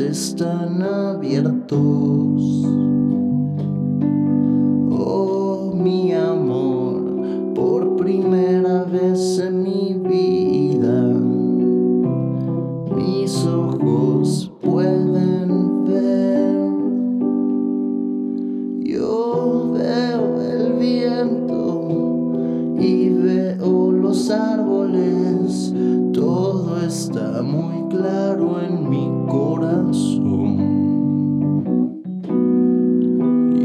están abiertos. Oh, mi amor, por primera vez en mi vida, mis ojos pueden ver. Yo veo el viento y veo los árboles, todo está muy claro en mi corazón.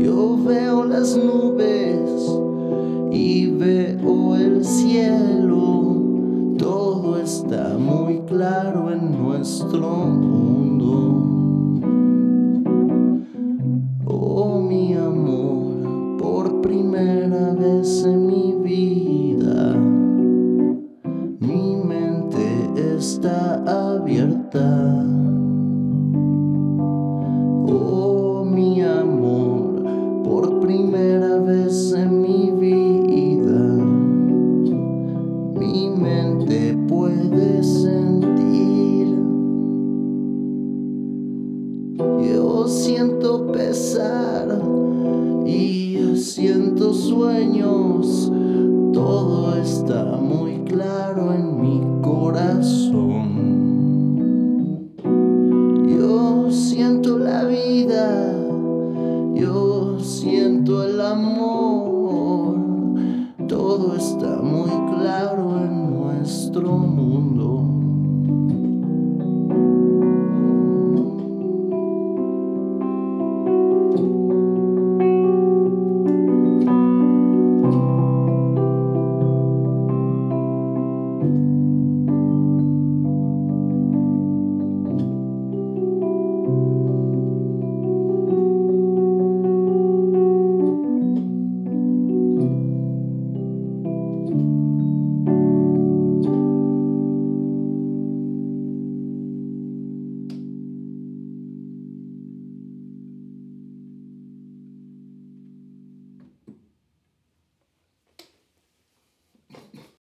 Yo veo las nubes y veo el cielo, todo está muy claro en nuestro mundo. Oh mi amor, por primera vez en mi vida, mi mente está abierta. Yo siento pesar y siento sueños. Todo está muy claro en mi corazón. Yo siento la vida, yo siento el amor. Todo está muy claro en nuestro mundo.